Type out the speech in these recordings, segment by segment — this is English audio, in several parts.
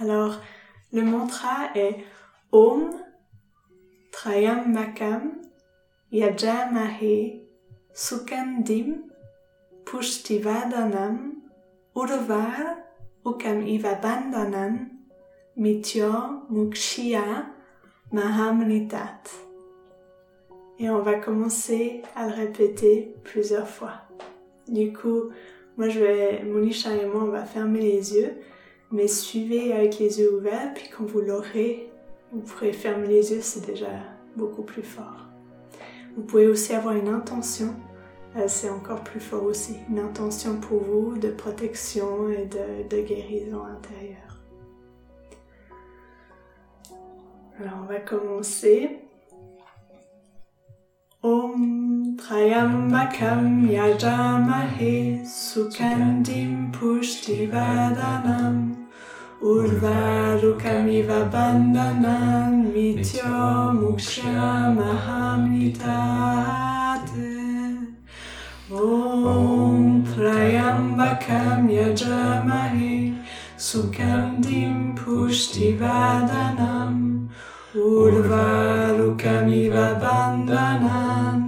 Alors, le mantra est Om Trayambakam Yajamahe Sukandim Pushtivadanam Urvar Ukam Ivabandanan Mityo Mukshya Mahamnitat. Et on va commencer à le répéter plusieurs fois. Du coup, moi je vais, Monisha et moi, on va fermer les yeux, mais suivez avec les yeux ouverts, puis quand vous l'aurez, vous pourrez fermer les yeux, c'est déjà beaucoup plus fort. Vous pouvez aussi avoir une intention, euh, c'est encore plus fort aussi, une intention pour vous de protection et de, de guérison intérieure. Alors on va commencer. Svayam makam yajamahe sukandim pushti vadanam Urvarukamiva bandhanan mityo mukshamahamnitate Om Trayambakam yajamahe sukandim pushti vadanam Urvarukamiva bandhanan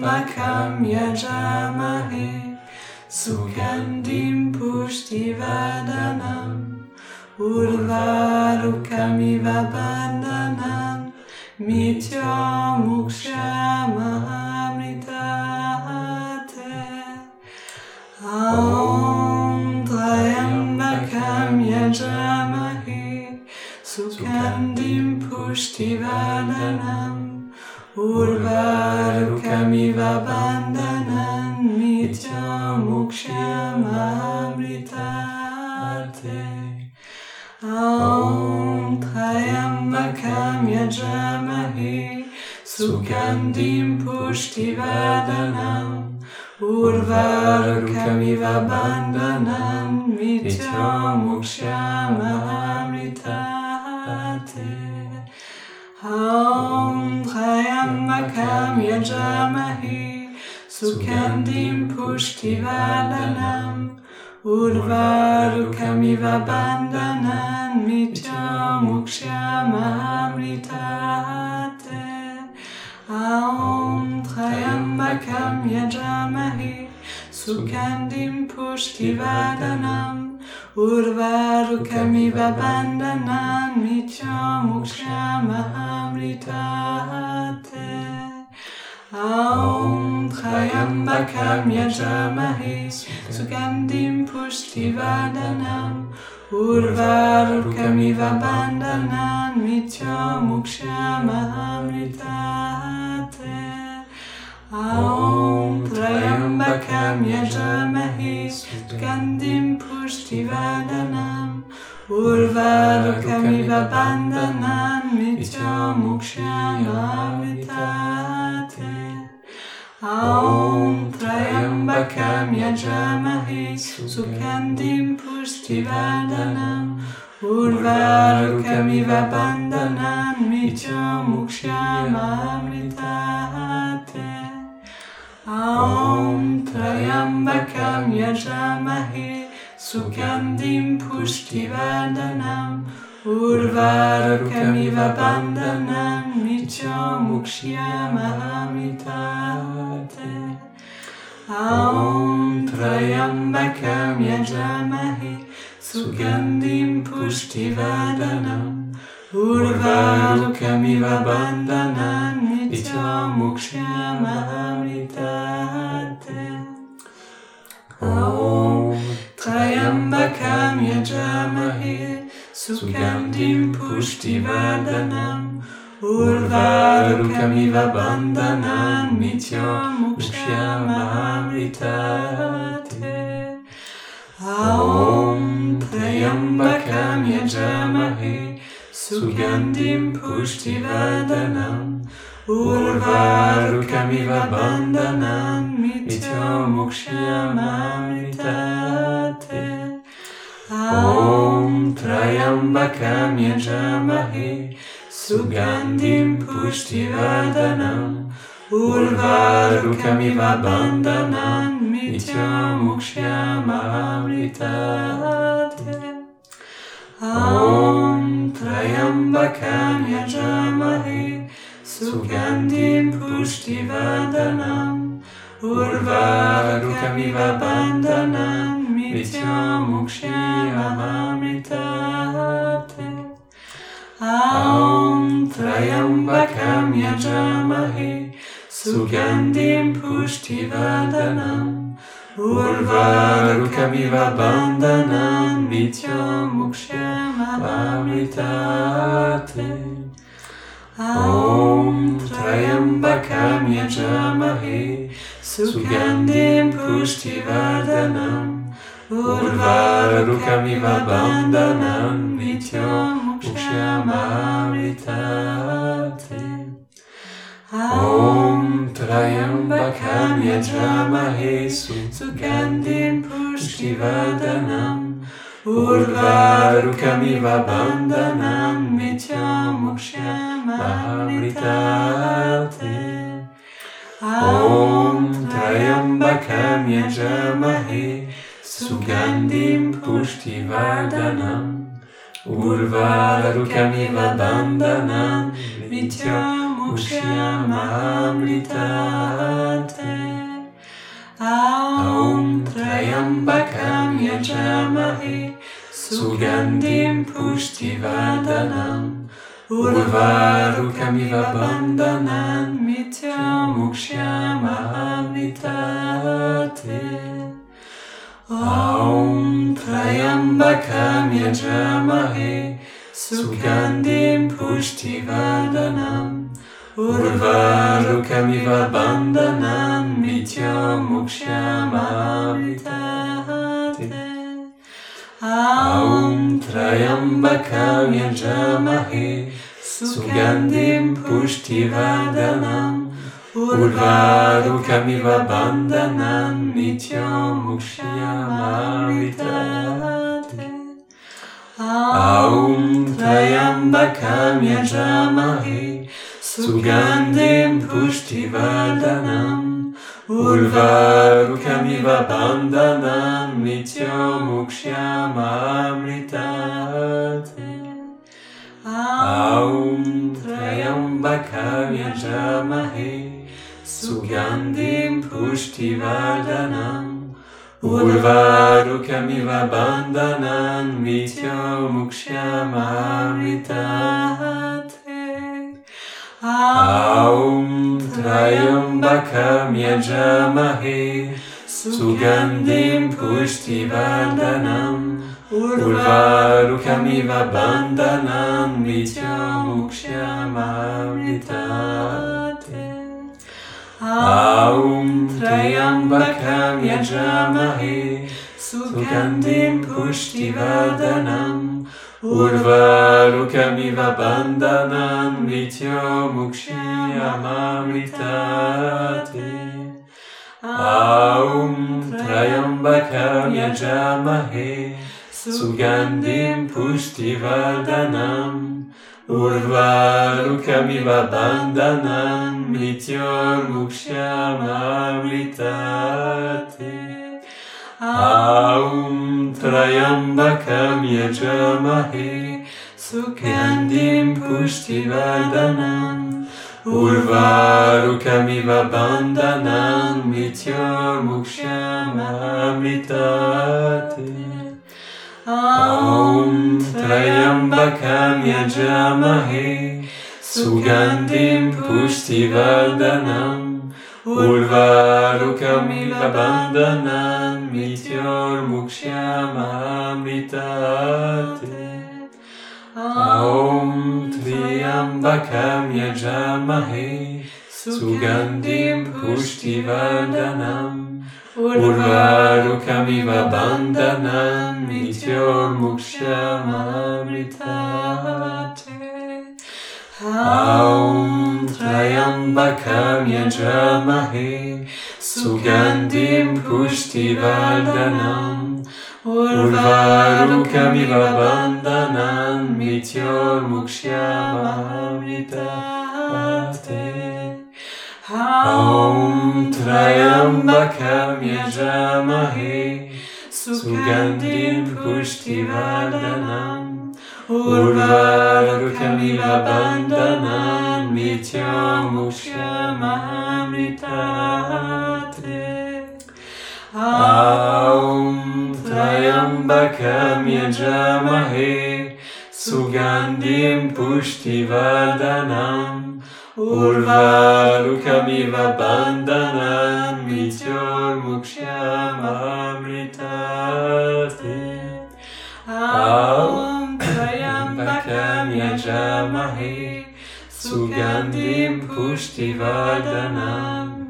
Trayambakam Yajamahe Sugandhim Pushtivadanam Urvarukamiva Bandhanan Mityo Mukshamahamritate Om Trayambakam Yajamahe Sugandhim Pushtivadanam urvarukamiva bandhanan mitya muksham amritarte Aum trayambakam yajamahi sukandim pushtivadanam urvarukamiva bandhanan mitya muksham amritarte Om Trayambakam Yajamahe Sukandim Pushtivadanam Urvarukamiva Bandhanan Mitya Mukshya Mahamritate Om Trayambakam Yajamahe Sukandim Pushtivadanam Urvarukamiva bandhanan mitya mukshya mahamritate Aum Trayambakam yajamahe Sugandhim pushtivadanam Urvarukamiva bandhanan mitya ॐ त्र्यम्बकं यजामहे स्कन्दिं पुष्टिवदनम् उर्वारुकमिव बन्धनान् नित्यमुक्षायामिताते ॐ त्र्यम्बकं यजामहे सुगन्धिं पुष्टिवदनम् उर्वारुकमिव बन्धनान् नित्यमुक्षायामृतात् ॐ त्र्यम्बकं यजामहे सुगन्धिं पुष्टिवर्धनम् उर्वारुकमिव बन्धनं निचमुक्ष्यामहामिताते ॐ त्र्यम्बकं यजामहे सुगन्धिं पुष्टिवर्धनम् Urvarukamiva bandhanam nitya muksham amritate Om Trayambakam yajamahe Sugandim pushtivardhanam Urvarukamiva bandhanam nitya muksham amritate Om Trayambakam yajamahe सुगन्धिं पुष्टिवर्धनम् उर्वारुकमिव बन्धनं मिथ्यो मुक्ष्यमामिताते ॐ त्रयम्बकं यजामहे सुगन्धिं पुष्टिवर्धनम् उर्वारुकमिव बन्धनं मिथ्यो मुक्ष्यमामृताते ॐ त्रयं वख्यजामहे सुगन्धिं पुष्टिवादनम् उर्वारुकमिव बन्धनं मुक्षे ॐ आं त्रयं सुगन्धिं पुष्टिवादनम् Urwa rukawiwa bandana mitya mukshema amritati Om Trayambakam Yajamahe Sugandhim Pushtivardhanam Urvarukamiva Bandhanam Nityam Mukshamamritati Om Trayambakam Yajamahe Sugandim Pushtivadanam Urvarukamiva Bandhanam Mitya Mukshyamarite Om Trayambakam Yajamahe Sugandim Pushtivadanam Urvarukamiva Bandhanam मोक्ष्यामामृतान्ते ॐ त्र्यम्बकं यजामहे सुगन्धिं पुष्टिवर्धनम् उर्वारुकमिव बन्धनान् मिथ्यामुक्ष्यामहामिताते ॐ त्र्यम्बकं यजामहे सुगन्धिं पुष्टिवर्धनम् Urwa rukamiwa bandhanam nityo mukshamamitahate Aum trayambakam yajamahi Sugandhim pushtivadanam Urva rukamiva bandhanam nityo mukshamamitahate Aum trayambakam yajamahi Sugandhim pushti vadanam Urvarukami vabandhanam Nityamukshyam amritate Aum trayam bakavya jamahe Sugandhim pushti vadanam Urvarukami vabandhanam Nityamukshyam amritate ॐ त्र्यम्बकं यजामहे सुगन्धिं पुष्टिवर्धनम् उर्वारुकमिव बन्धनं विचामुक्ष्यमामृताते ॐ त्र्यम्बकं यजामहे सुगन्धिं पुष्टिवर्धनम् ऊर्वारुकमिव बन्धनान् मृत्यो मुक्ष्यामामृताते ॐ त्रयम्बकर्यजामहे सुगन्धिं पुष्टिवर्धनम् ऊर्वारुकमिव बन्धनान् मृत्योर्मुक्ष्यामामृताते Aum Trayambakam Yajamahe Sukhandim Pushtivadanan Urvarukamiva Bandhanan Mityor Muksham Amitate Aum Trayambakam Yajamahe Sugandhim Pushtivadanan Urvarukamiva Bandhanam Mityor Mukshyamarite Aum Trayambakam Yajamahe Sugandim Pushtivadanam Urvarukamiva Bandhanam Mityor Mukshyamarite Aum Triyambakam Yajamahe Sugandim Pushtivadanam Urvarukamiva Bandhanam Mityor Mukshyamarite Aum Trayambakam Yajamahe Sugandim Pushtivardanam Urvarukamiva Bandhanam Mityor Mukshyamamritate Aum Trayambakam Yajamahe Sugandim Pushtivardanam Urvarukamiva bandhanam mityam mukshamamritate Aum کم یا جمعی سوگندیم پشتی وردنم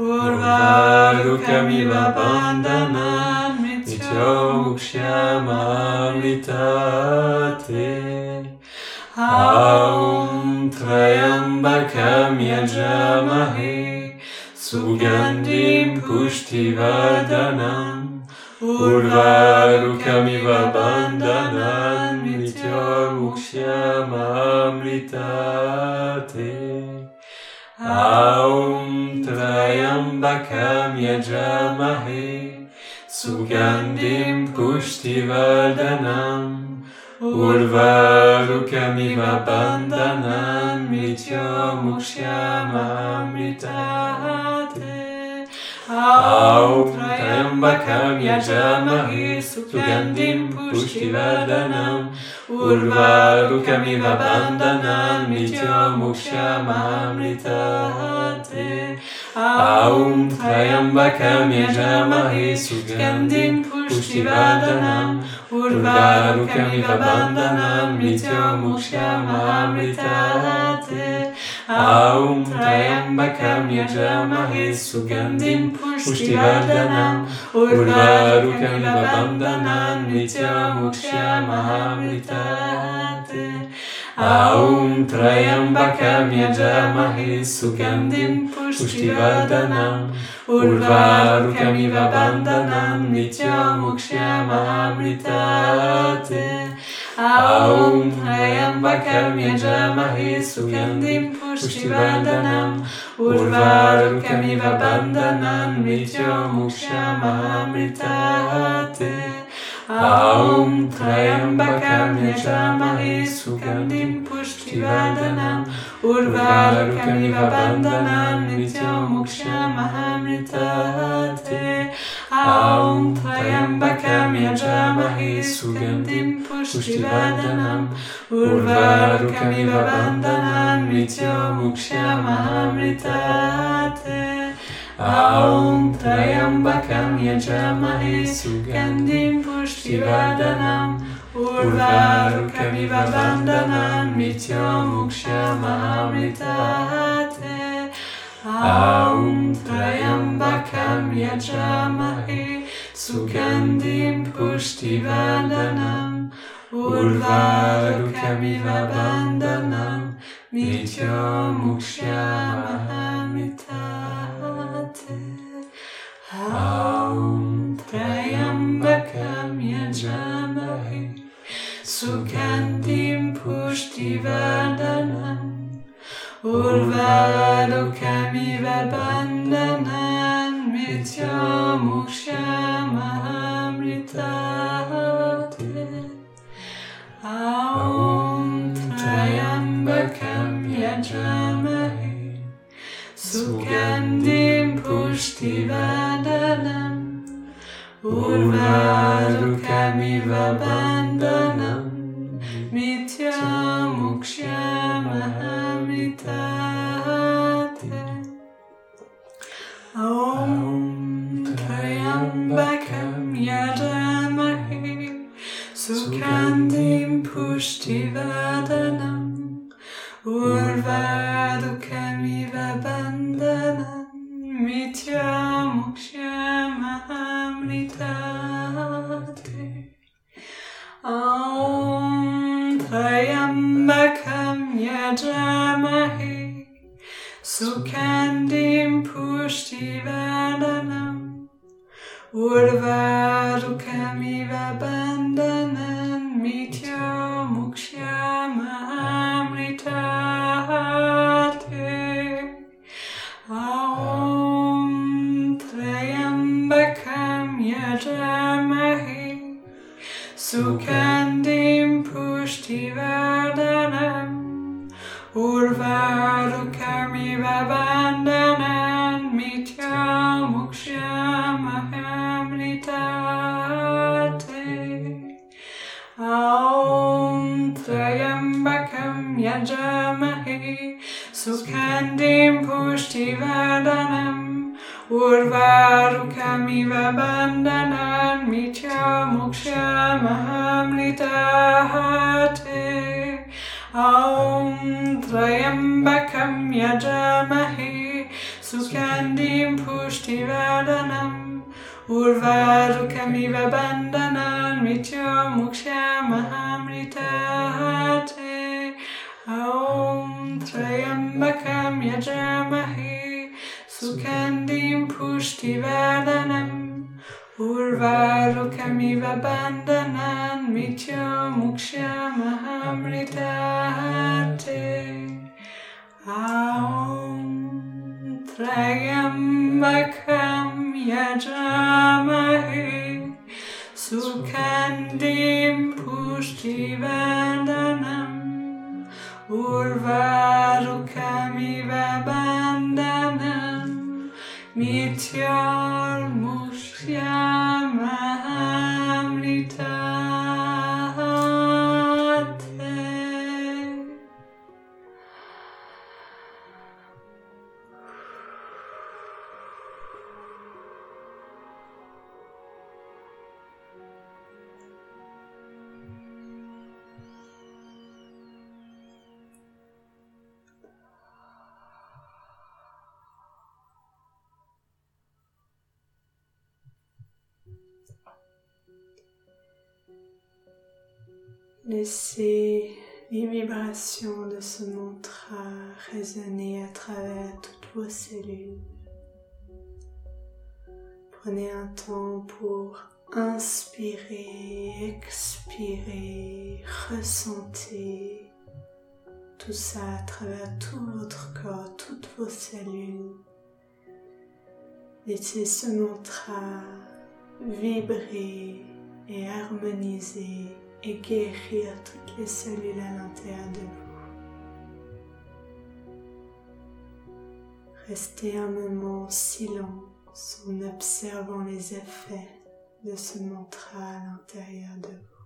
Urvaruka miva bandana mityo mukshya mamritate Aum trayambakam yajamahe Sugandim pushti vardanam Urvaruka miva bandana mityo yajamahe Sugandim pushtivardhanam Urvarukamiva bandhanam Nityomukshyamalvitate Aum Trayambakam Yajamahe Sugandim ॐ त्र्यम्बकं यजामहे सुगन्धिं पुष्टिवर्धनम् उर्वारुकमिव बन्धनान् निजो मुक्ष्यमामृतात् ॐ त्र्यम्बकं यजामहे सुगन्धिं पुष्टिवर्धनम् उर्वारुकमिव बन्धनान् निजो मुक्ष्यमामृतात् Aum Trayambakam Yajamahe Sugandim Pushtivardhanam Urvarukamiva Bandhanam Nityomukshyamalvitate Aum Trayambakam Yajamahe Sugandim Pushtivardhanam Urvarukamiva Bandhanam Nityomukshyamalvitate Aum Hayam Bakam Yajamahi Sugandim Pushti Vandanam Urvarum Kamiva Bandanam Mityo Muksham Amritahate Aum Trayambakam Yajamahi Sugandim Pushti Vandanam Urvarukam Nivabandanam Nityam Muksham Ahamritahate Aum Trayambakam सुगन्धिं पुष्टिवर्धनम् उर्वारुकमिव वन्दनामि च मुक्ष्यमामृतात् ॐ त्रयम्बकं यजामहे सुगन्धिं पुष्टिवर्धनम् उर्वारुकमिव वन्दनामि च मुक्ष्यमामृतात् ॐ त्रयम्बकं यजामहे सुगन्धिं पुष्टिवर्धनम् उर्वारुकमिव बन्धनं नित्यो मुक्ष्यामहमिताहते ॐ त्र्यम्बकं यजामहे सुगन्धिं पुष्टिवर्धनम् उर्वारुकमिव बन्धनम् Moksha moksha mahamritate Aum trayambakam yajamahe Sugandhim pushtivadalam Urvarukamiva bandhanam Mitya moksha mahamritate Aum Sugandim Pushtivardhanam Urvarukamiva Bandhanam Mityomukshyamalvitate Aum Trayambakam yajamahe Sukandim pushtivadanam Urvarukamiva bandanan Sukandim pushtivadanam Urvarukamiva bandanan mitya mukshya mahamritate Aum Trayambakam Yajamahe Sukhandim Pushtivadanam Urvarukamiva Bandanan Mitya Moksha Mahamritate Aum Trayambakam Yajamahe Sukhandim Pushtivadanam Urvarukamiva Bandanan Mitya Moksha Mahamritate Aum Trayambakam Yajamahe Pushtivadanam Urvarukamiva Bandanan Laissez les vibrations de ce mantra résonner à travers toutes vos cellules. Prenez un temps pour inspirer, expirer, ressentez tout ça à travers tout votre corps, toutes vos cellules. Laissez ce mantra vibrer et harmoniser et guérir toutes les cellules à l'intérieur de vous. Restez un moment en silence en observant les effets de ce mantra à l'intérieur de vous.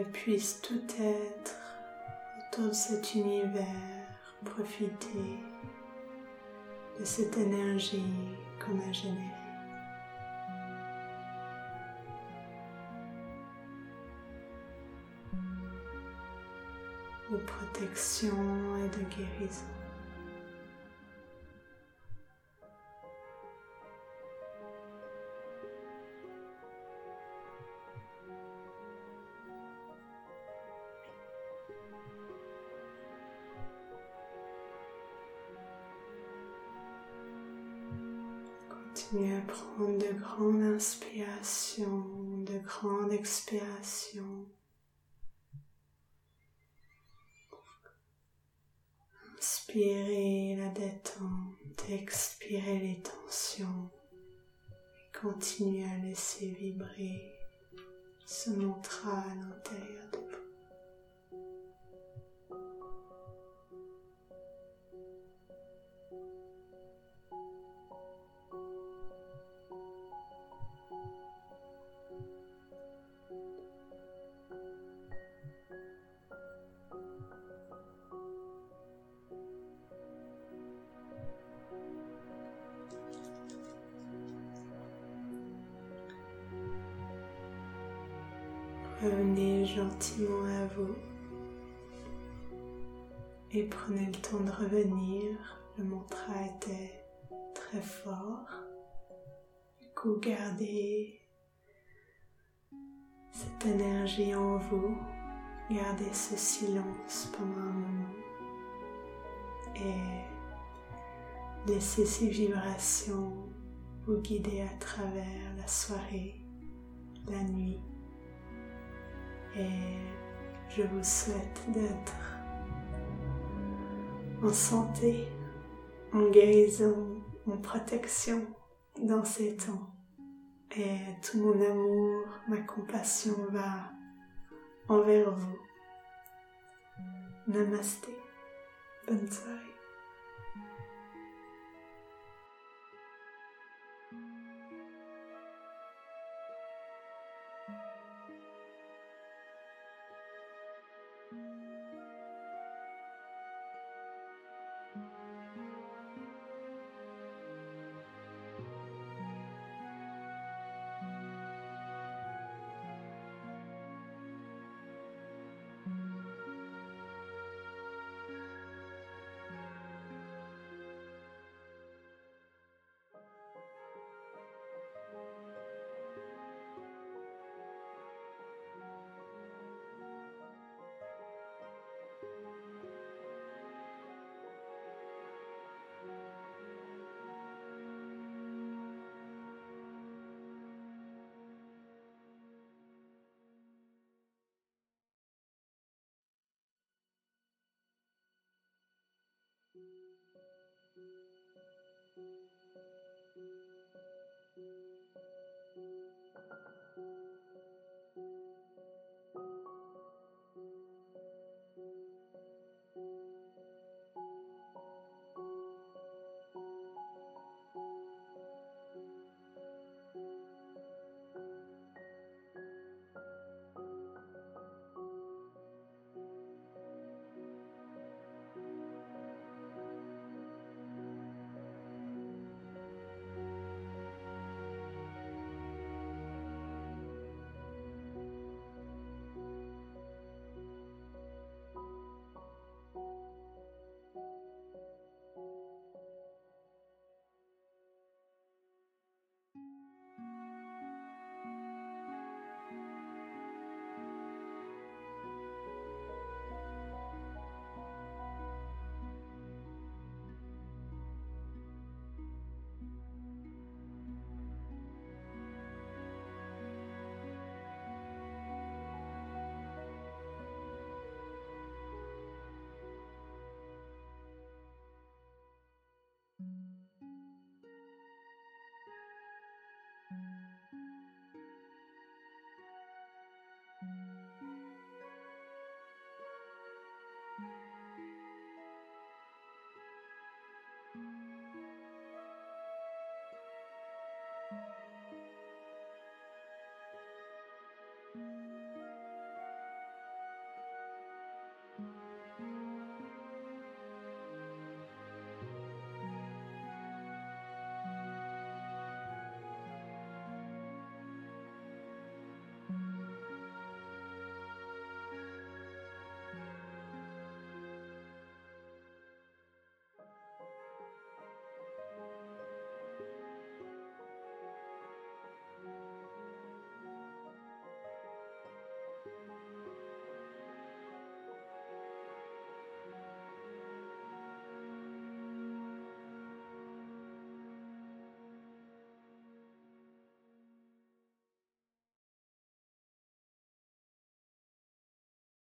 Puisse tout être autour de cet univers profiter de cette énergie qu'on a générée. de protection et de guérison. À prendre de grandes inspirations, de grandes expirations. Inspirez la détente, expirez les tensions et continuez à laisser vibrer se montrera à l'intérieur de vous. Revenez gentiment à vous et prenez le temps de revenir. Le mantra était très fort. Du coup, gardez cette énergie en vous. Gardez ce silence pendant un moment et laissez ces vibrations vous guider à travers la soirée, la nuit et je vous souhaite d'être en santé, en guérison, en protection dans ces temps. Et tout mon amour, ma compassion va envers vous. Namasté. Bonne soirée.